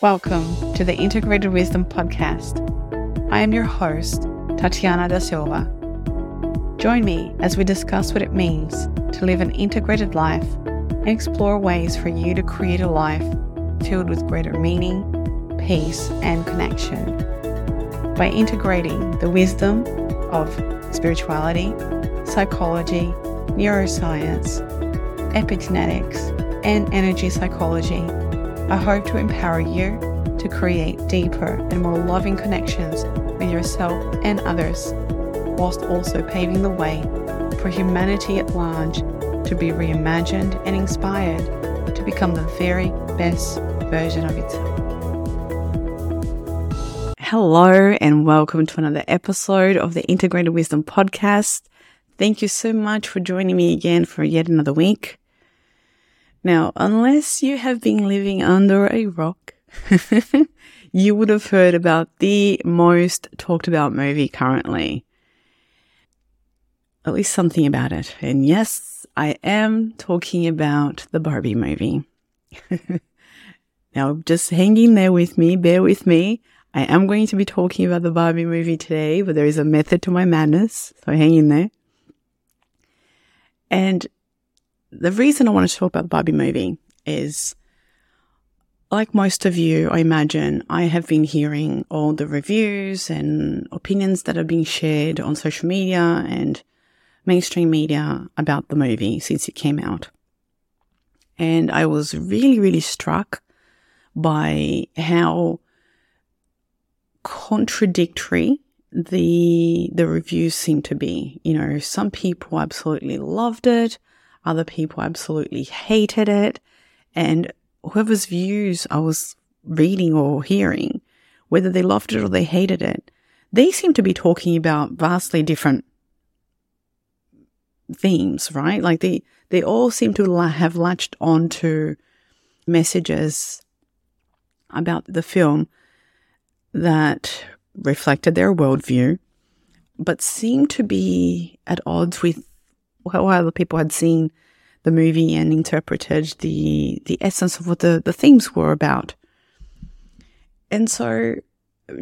Welcome to the Integrated Wisdom Podcast. I am your host, Tatiana da Silva. Join me as we discuss what it means to live an integrated life and explore ways for you to create a life filled with greater meaning, peace, and connection. By integrating the wisdom of spirituality, psychology, neuroscience, epigenetics, and energy psychology I hope to empower you to create deeper and more loving connections with yourself and others, whilst also paving the way for humanity at large to be reimagined and inspired to become the very best version of itself. Hello, and welcome to another episode of the Integrated Wisdom Podcast. Thank you so much for joining me again for yet another week. Now, unless you have been living under a rock, you would have heard about the most talked about movie currently. At least something about it. And yes, I am talking about the Barbie movie. now, just hang in there with me, bear with me. I am going to be talking about the Barbie movie today, but there is a method to my madness, so hang in there. And the reason I want to talk about the Barbie movie is like most of you, I imagine, I have been hearing all the reviews and opinions that are being shared on social media and mainstream media about the movie since it came out. And I was really, really struck by how contradictory the the reviews seem to be. You know, some people absolutely loved it. Other people absolutely hated it. And whoever's views I was reading or hearing, whether they loved it or they hated it, they seem to be talking about vastly different themes, right? Like they, they all seem to have latched onto messages about the film that reflected their worldview, but seemed to be at odds with how other people had seen the movie and interpreted the the essence of what the, the themes were about. And so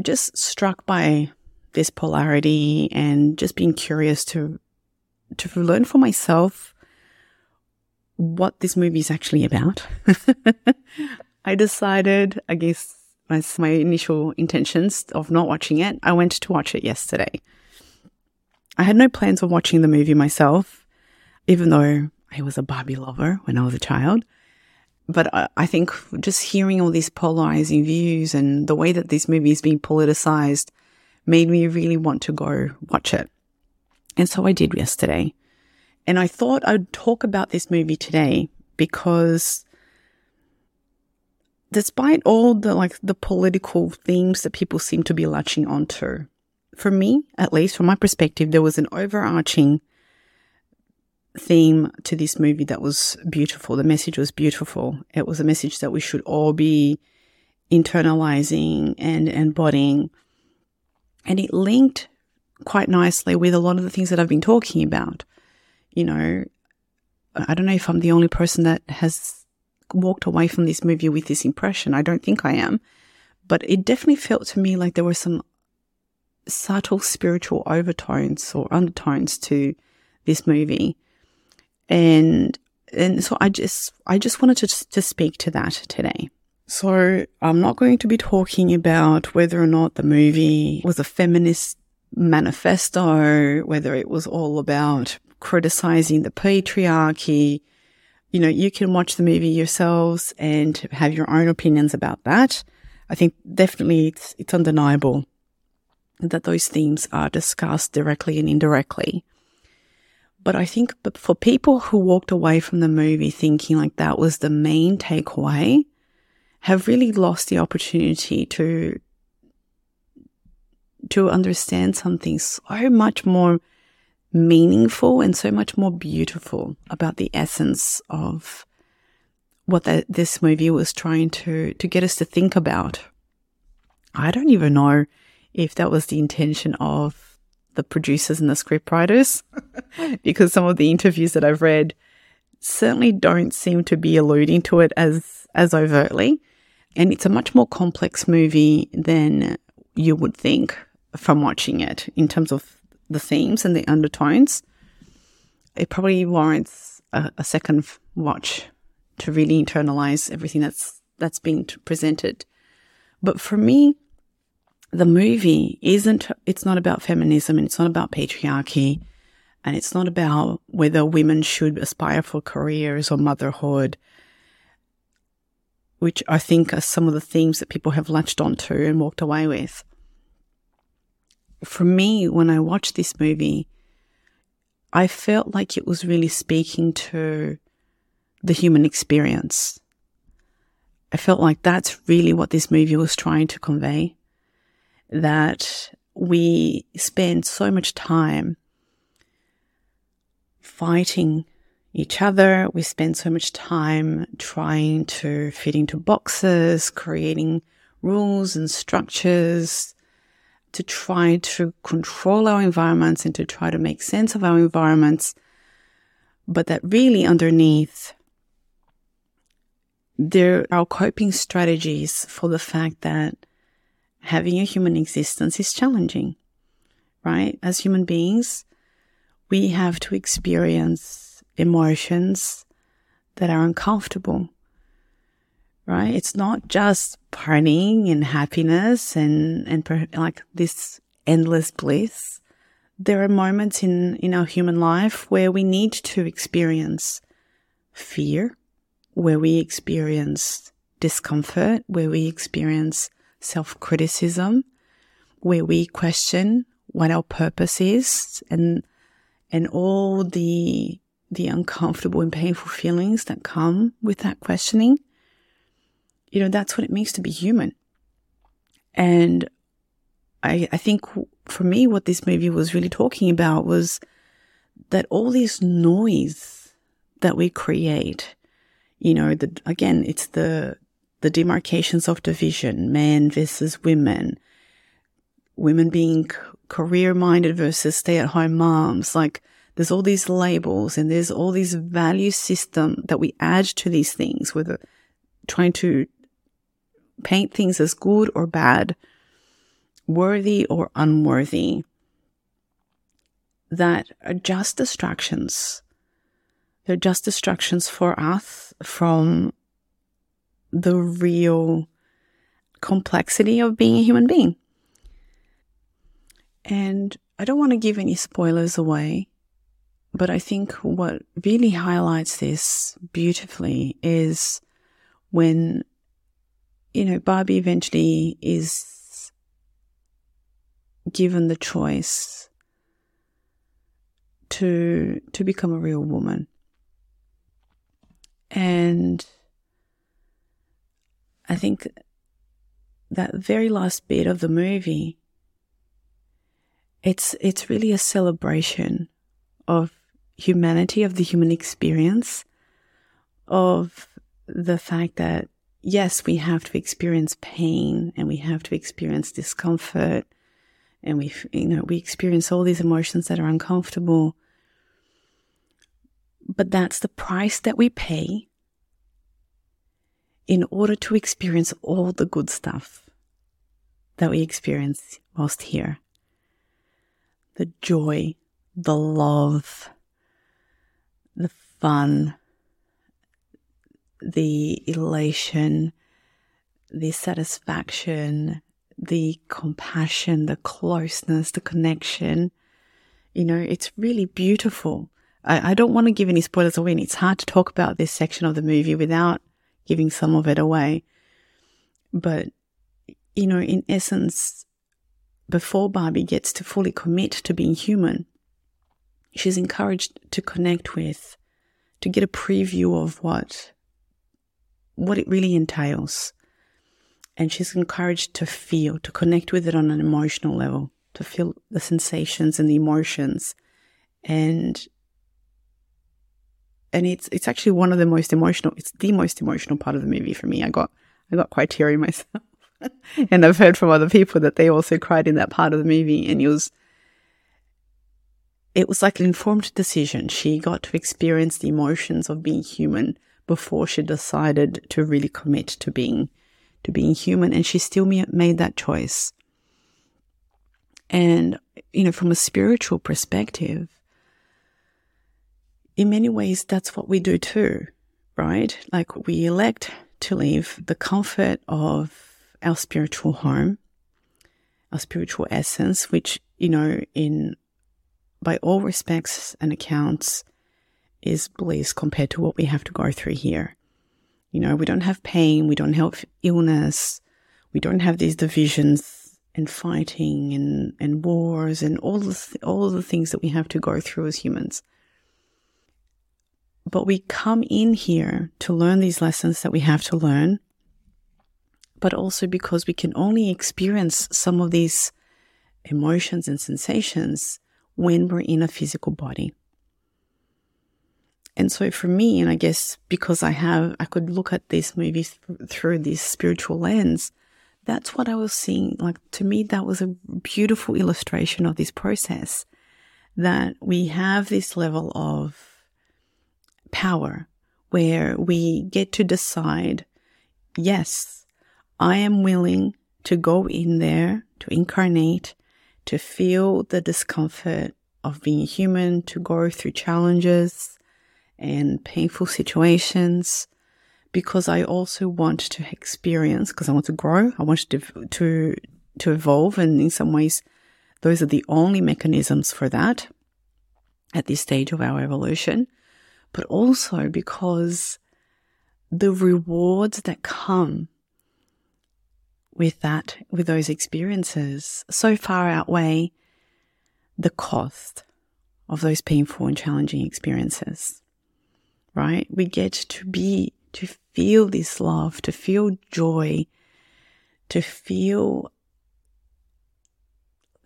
just struck by this polarity and just being curious to to learn for myself what this movie is actually about. I decided, I guess, as my initial intentions of not watching it, I went to watch it yesterday. I had no plans of watching the movie myself even though I was a Barbie lover when I was a child. But I, think just hearing all these polarizing views and the way that this movie is being politicized made me really want to go watch it. And so I did yesterday. And I thought I'd talk about this movie today because despite all the like the political themes that people seem to be latching onto, for me, at least from my perspective, there was an overarching theme to this movie that was beautiful. The message was beautiful. It was a message that we should all be internalizing and embodying. And it linked quite nicely with a lot of the things that I've been talking about. You know, I don't know if I'm the only person that has walked away from this movie with this impression. I don't think I am. But it definitely felt to me like there were some subtle spiritual overtones or undertones to this movie and and so I just I just wanted to to speak to that today. So I'm not going to be talking about whether or not the movie was a feminist manifesto, whether it was all about criticizing the patriarchy. You know, you can watch the movie yourselves and have your own opinions about that. I think definitely it's, it's undeniable that those themes are discussed directly and indirectly. But I think for people who walked away from the movie thinking like that was the main takeaway, have really lost the opportunity to to understand something so much more meaningful and so much more beautiful about the essence of what this movie was trying to to get us to think about. I don't even know if that was the intention of the producers and the scriptwriters because some of the interviews that I've read certainly don't seem to be alluding to it as as overtly. And it's a much more complex movie than you would think from watching it in terms of the themes and the undertones. It probably warrants a, a second watch to really internalize everything that's that's being presented. But for me, the movie isn't it's not about feminism and it's not about patriarchy and it's not about whether women should aspire for careers or motherhood which I think are some of the themes that people have latched onto and walked away with. For me, when I watched this movie, I felt like it was really speaking to the human experience. I felt like that's really what this movie was trying to convey. That we spend so much time fighting each other. We spend so much time trying to fit into boxes, creating rules and structures to try to control our environments and to try to make sense of our environments. But that really underneath, there are coping strategies for the fact that having a human existence is challenging, right? As human beings, we have to experience emotions that are uncomfortable, right? It's not just partying and happiness and, and like this endless bliss. There are moments in, in our human life where we need to experience fear, where we experience discomfort, where we experience self criticism, where we question what our purpose is and, and all the the uncomfortable and painful feelings that come with that questioning, you know, that's what it means to be human. And I, I think for me, what this movie was really talking about was that all this noise that we create, you know, the, again, it's the, the demarcations of division, men versus women, women being career minded versus stay at home moms, like there's all these labels and there's all these value system that we add to these things, whether trying to paint things as good or bad, worthy or unworthy, that are just distractions. They're just distractions for us from the real complexity of being a human being. And I don't want to give any spoilers away but I think what really highlights this beautifully is when, you know, Barbie eventually is given the choice to, to become a real woman. And I think that very last bit of the movie, it's, it's really a celebration of humanity of the human experience of the fact that yes, we have to experience pain and we have to experience discomfort and we, you know, we experience all these emotions that are uncomfortable. But that's the price that we pay in order to experience all the good stuff that we experience whilst here. The joy, the love, the fun, the elation, the satisfaction, the compassion, the closeness, the connection. You know, it's really beautiful. I, I don't want to give any spoilers away. And it's hard to talk about this section of the movie without giving some of it away. But, you know, in essence, before Barbie gets to fully commit to being human, she's encouraged to connect with, to get a preview of what, what it really entails. And she's encouraged to feel, to connect with it on an emotional level, to feel the sensations and the emotions. And and it's it's actually one of the most emotional it's the most emotional part of the movie for me. I got I got quite teary myself. and I've heard from other people that they also cried in that part of the movie and it was it was like an informed decision. She got to experience the emotions of being human before she decided to really commit to being to being human. And she still made that choice. And, you know, from a spiritual perspective, in many ways, that's what we do too, right? Like we elect to leave the comfort of our spiritual home, our spiritual essence, which, you know, in by all respects and accounts is bliss compared to what we have to go through here. You know, we don't have pain, we don't have illness, we don't have these divisions and fighting and, and wars and all the, all the things that we have to go through as humans. But we come in here to learn these lessons that we have to learn, but also because we can only experience some of these emotions and sensations when we're in a physical body. And so for me, and I guess because I have, I could look at this movie th- through this spiritual lens, that's what I was seeing. Like to me, that was a beautiful illustration of this process that we have this level of power where we get to decide, yes, I am willing to go in there, to incarnate, to feel the discomfort of being human, to go through challenges and painful situations, because I also want to experience, because I want to grow, I want to, to, to evolve. And in some ways, those are the only mechanisms for that at this stage of our evolution, but also because the rewards that come with that, with those experiences, so far outweigh the cost of those painful and challenging experiences, right? We get to be, to feel this love, to feel joy, to feel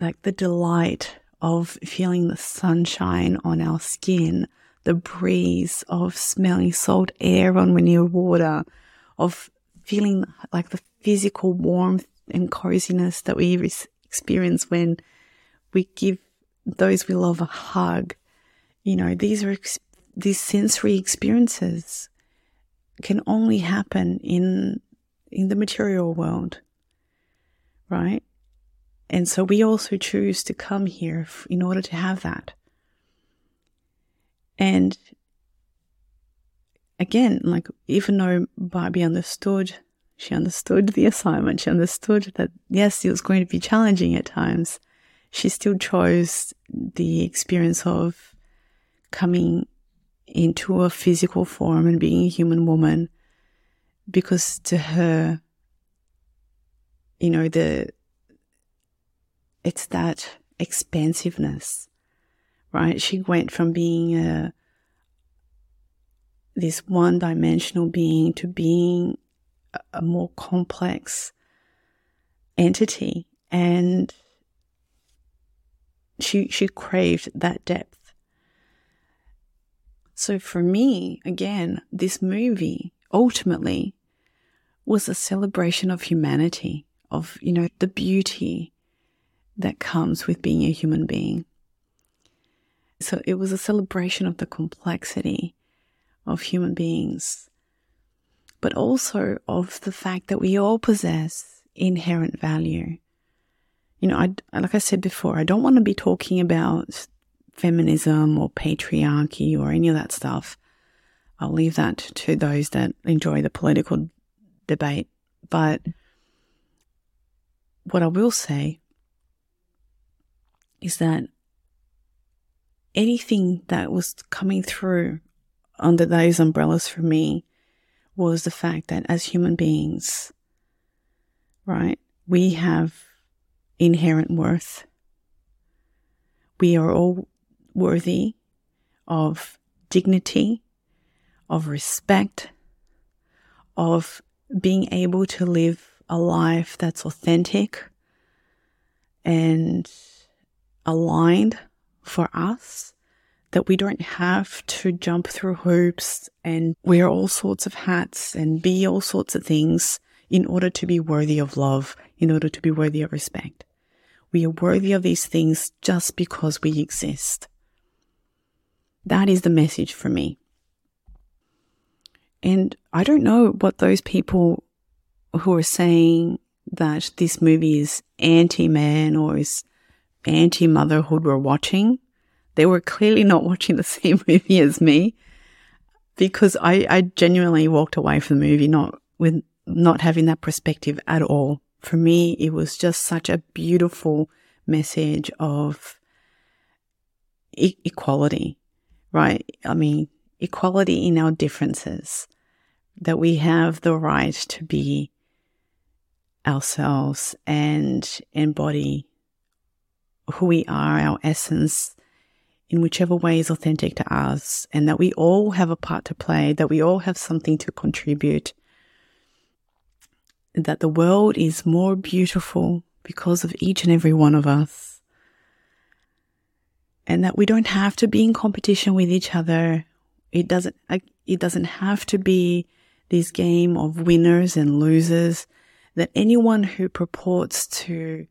like the delight of feeling the sunshine on our skin, the breeze of smelling salt air when we're water, of feeling like the physical warmth and coziness that we experience when we give those we love a hug. You know, these are ex- these sensory experiences can only happen in in the material world, right? And so we also choose to come here in order to have that. And again, like even though Barbie understood, she understood the assignment, she understood that yes, it was going to be challenging at times she still chose the experience of coming into a physical form and being a human woman because to her, you know, the, it's that expansiveness, right? She went from being a, this one dimensional being to being a more complex entity. And she she craved that depth. So for me, again, this movie ultimately was a celebration of humanity, of, you know, the beauty that comes with being a human being. So it was a celebration of the complexity of human beings, but also of the fact that we all possess inherent value you know, I, like I said before, I don't want to be talking about feminism or patriarchy or any of that stuff. I'll leave that to those that enjoy the political debate. But what I will say is that anything that was coming through under those umbrellas for me was the fact that as human beings, right, we have inherent worth. We are all worthy of dignity, of respect, of being able to live a life that's authentic and aligned for us, that we don't have to jump through hoops and wear all sorts of hats and be all sorts of things in order to be worthy of love, in order to be worthy of respect. We are worthy of these things just because we exist. That is the message for me. And I don't know what those people who are saying that this movie is anti man or is anti motherhood were watching, they were clearly not watching the same movie as me because I, I genuinely walked away from the movie not with not having that perspective at all. For me, it was just such a beautiful message of e- equality, right? I mean, equality in our differences, that we have the right to be ourselves and embody who we are, our essence, in whichever way is authentic to us, and that we all have a part to play, that we all have something to contribute, that the world is more beautiful because of each and every one of us, and that we don't have to be in competition with each other. It doesn't, it doesn't have to be this game of winners and losers, that anyone who purports to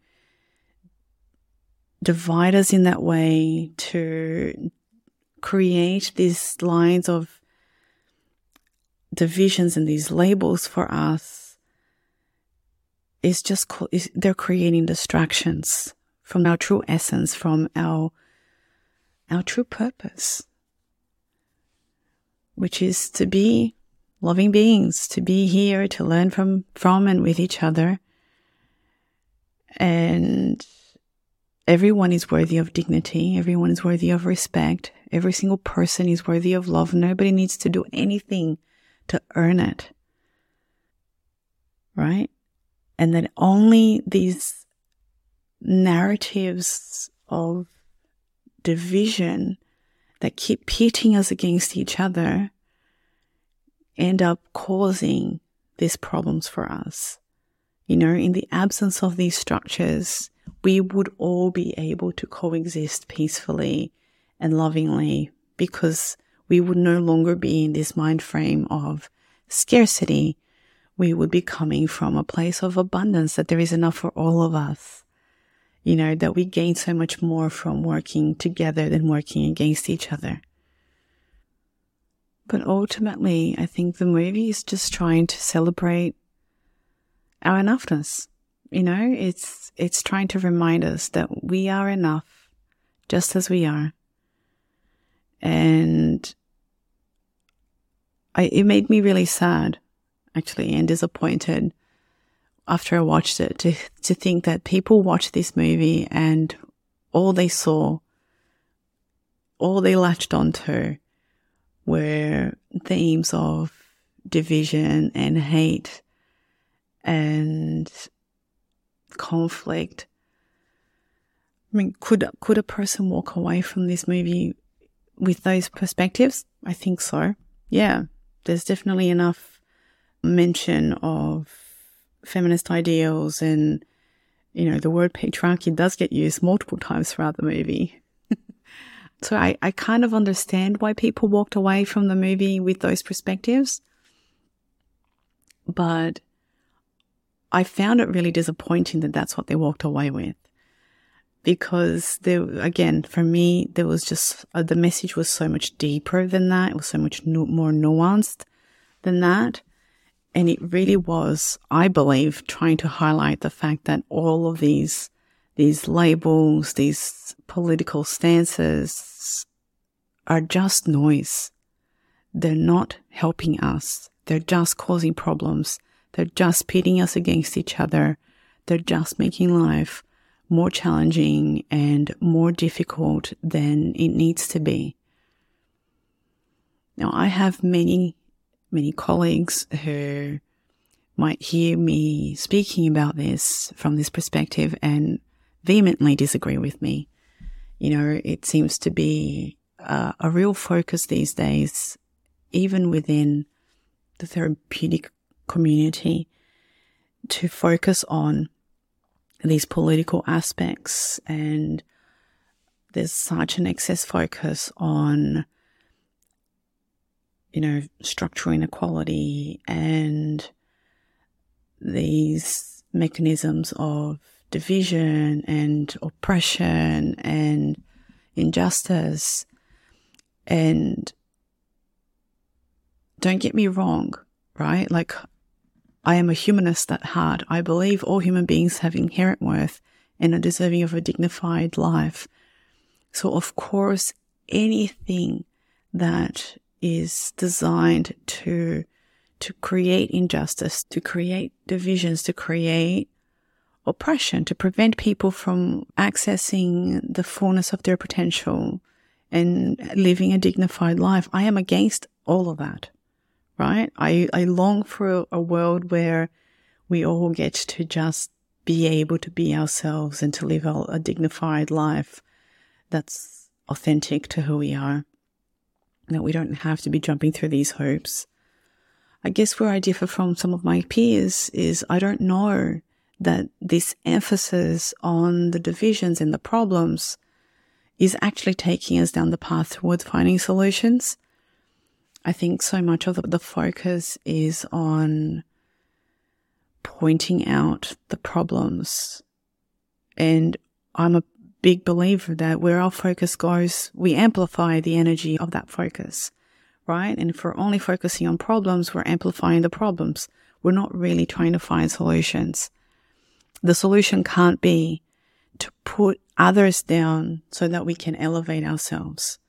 divide us in that way, to create these lines of divisions and these labels for us is just, is, they're creating distractions from our true essence, from our, our true purpose, which is to be loving beings, to be here, to learn from, from and with each other. And everyone is worthy of dignity. Everyone is worthy of respect. Every single person is worthy of love. Nobody needs to do anything to earn it. Right? And that only these narratives of division that keep pitting us against each other end up causing these problems for us. You know, in the absence of these structures, we would all be able to coexist peacefully and lovingly because we would no longer be in this mind frame of scarcity. We would be coming from a place of abundance that there is enough for all of us. You know, that we gain so much more from working together than working against each other. But ultimately, I think the movie is just trying to celebrate our enoughness. You know, it's, it's trying to remind us that we are enough just as we are. And I, it made me really sad, actually, and disappointed after I watched it to, to think that people watched this movie and all they saw, all they latched onto were themes of division and hate and conflict. I mean, could could a person walk away from this movie with those perspectives? I think so. Yeah, there's definitely enough mention of feminist ideals and you know the word patriarchy does get used multiple times throughout the movie. So I, I kind of understand why people walked away from the movie with those perspectives. But I found it really disappointing that that's what they walked away with. Because there, again, for me, there was just, uh, the message was so much deeper than that. It was so much no, more nuanced than that. And it really was, I believe, trying to highlight the fact that all of these these labels, these political stances are just noise. They're not helping us. They're just causing problems. They're just pitting us against each other. They're just making life more challenging and more difficult than it needs to be. Now, I have many, many colleagues who might hear me speaking about this from this perspective and vehemently disagree with me. You know, it seems to be uh, a real focus these days, even within the therapeutic community, to focus on these political aspects. And there's such an excess focus on, you know, structural inequality and these mechanisms of division and oppression and injustice. And don't get me wrong, right? Like, I am a humanist at heart. I believe all human beings have inherent worth and are deserving of a dignified life. So of course, anything that is designed to to create injustice, to create divisions, to create oppression, to prevent people from accessing the fullness of their potential and living a dignified life. I am against all of that, right? I, I long for a world where we all get to just be able to be ourselves and to live a, dignified life that's authentic to who we are. That we don't have to be jumping through these hoops. I guess where I differ from some of my peers is I don't know that this emphasis on the divisions and the problems is actually taking us down the path towards finding solutions. I think so much of the, focus is on pointing out the problems. And I'm a big believer that where our focus goes, we amplify the energy of that focus, right? And if we're only focusing on problems, we're amplifying the problems. We're not really trying to find solutions. The solution can't be to put others down so that we can elevate ourselves,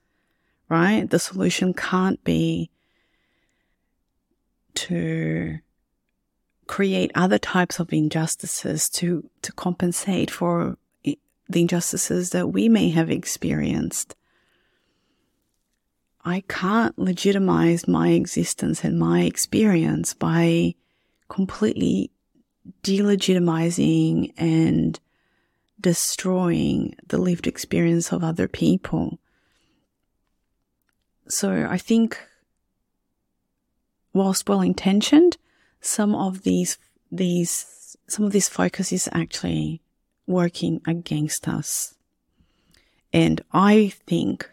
right? The solution can't be to create other types of injustices to, to compensate for the injustices that we may have experienced. I can't legitimize my existence and my experience by completely delegitimizing and destroying the lived experience of other people. So I think, whilst well intentioned, some of these, these, some of this focus is actually working against us. And I think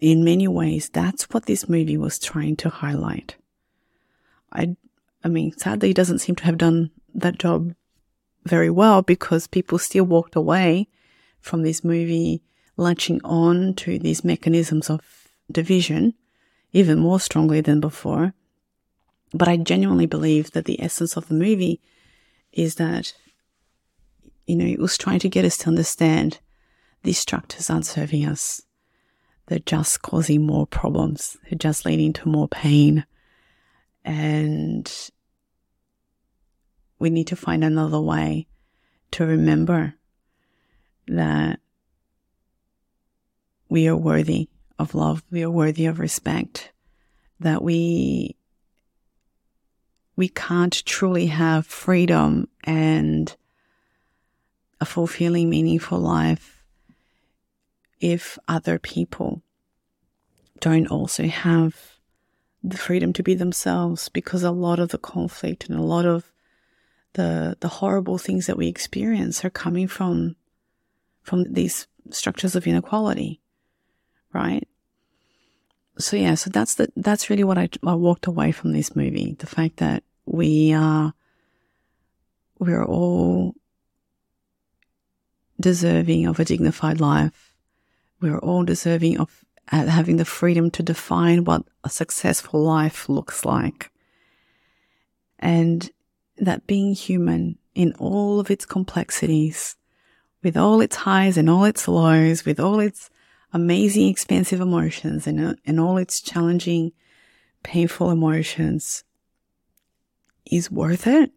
in many ways that's what this movie was trying to highlight. I, I mean, sadly, it doesn't seem to have done that job very well because people still walked away from this movie latching on to these mechanisms of division even more strongly than before. But I genuinely believe that the essence of the movie is that, you know, it was trying to get us to understand these structures aren't serving us. They're just causing more problems. They're just leading to more pain. And we need to find another way to remember that we are worthy of love. We are worthy of respect. That we, we can't truly have freedom and a fulfilling, meaningful life if other people don't also have the freedom to be themselves because a lot of the conflict and a lot of the the horrible things that we experience are coming from from these structures of inequality, right? So yeah, so that's the that's really what I, I walked away from this movie. The fact that we uh, are we're all deserving of a dignified life. We're all deserving of uh, having the freedom to define what a successful life looks like. And that being human in all of its complexities, with all its highs and all its lows, with all its amazing, expansive emotions and, uh, and all its challenging, painful emotions, is worth it?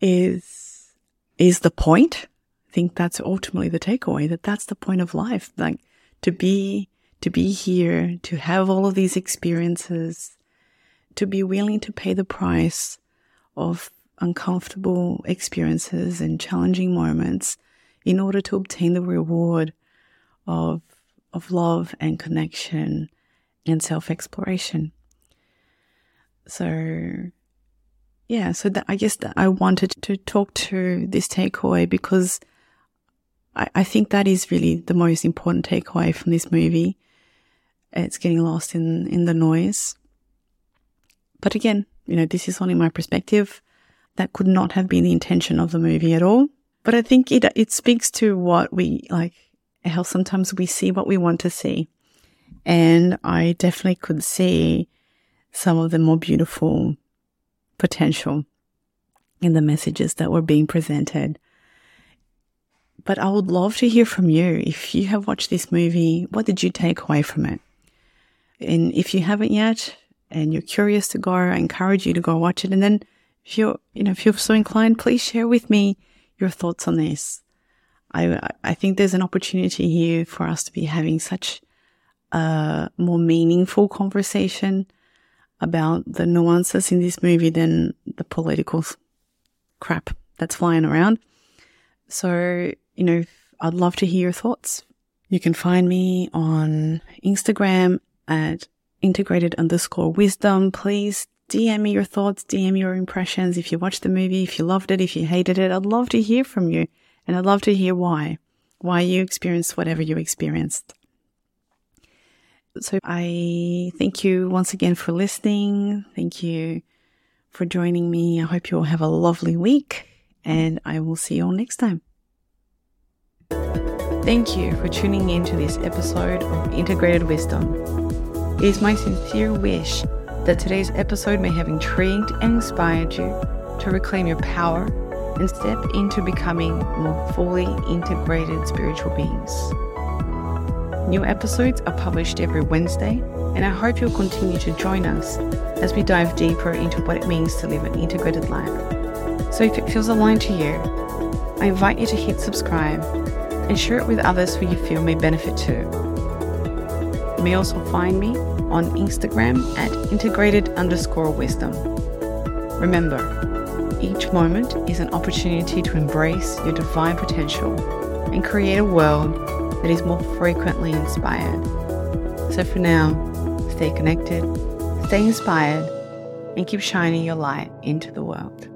Is, is the point? I think that's ultimately the takeaway that that's the point of life. Like to be, to be here, to have all of these experiences, to be willing to pay the price of uncomfortable experiences and challenging moments in order to obtain the reward of, of love and connection and self exploration. So, yeah, so that, I guess that I wanted to talk to this takeaway because I, I think that is really the most important takeaway from this movie. It's getting lost in, in the noise. But again, you know, this is only my perspective. That could not have been the intention of the movie at all. But I think it, it speaks to what we like, how sometimes we see what we want to see. And I definitely could see some of the more beautiful potential in the messages that were being presented. But I would love to hear from you. If you have watched this movie, what did you take away from it? And if you haven't yet and you're curious to go, I encourage you to go watch it. And then if you're, you know, if you're so inclined, please share with me your thoughts on this. I, I think there's an opportunity here for us to be having such a more meaningful conversation about the nuances in this movie than the political crap that's flying around. So, you know, I'd love to hear your thoughts. You can find me on Instagram at integrated underscore wisdom. Please DM me your thoughts, DM your impressions. If you watched the movie, if you loved it, if you hated it, I'd love to hear from you. And I'd love to hear why, why you experienced whatever you experienced. So I thank you once again for listening. Thank you for joining me. I hope you all have a lovely week and I will see you all next time. Thank you for tuning in to this episode of Integrated Wisdom. It is my sincere wish that today's episode may have intrigued and inspired you to reclaim your power and step into becoming more fully integrated spiritual beings. New episodes are published every Wednesday, and I hope you'll continue to join us as we dive deeper into what it means to live an integrated life. So if it feels aligned to you, I invite you to hit subscribe and share it with others who you feel may benefit too. You may also find me on Instagram at integrated underscore wisdom. Remember, each moment is an opportunity to embrace your divine potential and create a world that is more frequently inspired. So for now, stay connected, stay inspired, and keep shining your light into the world.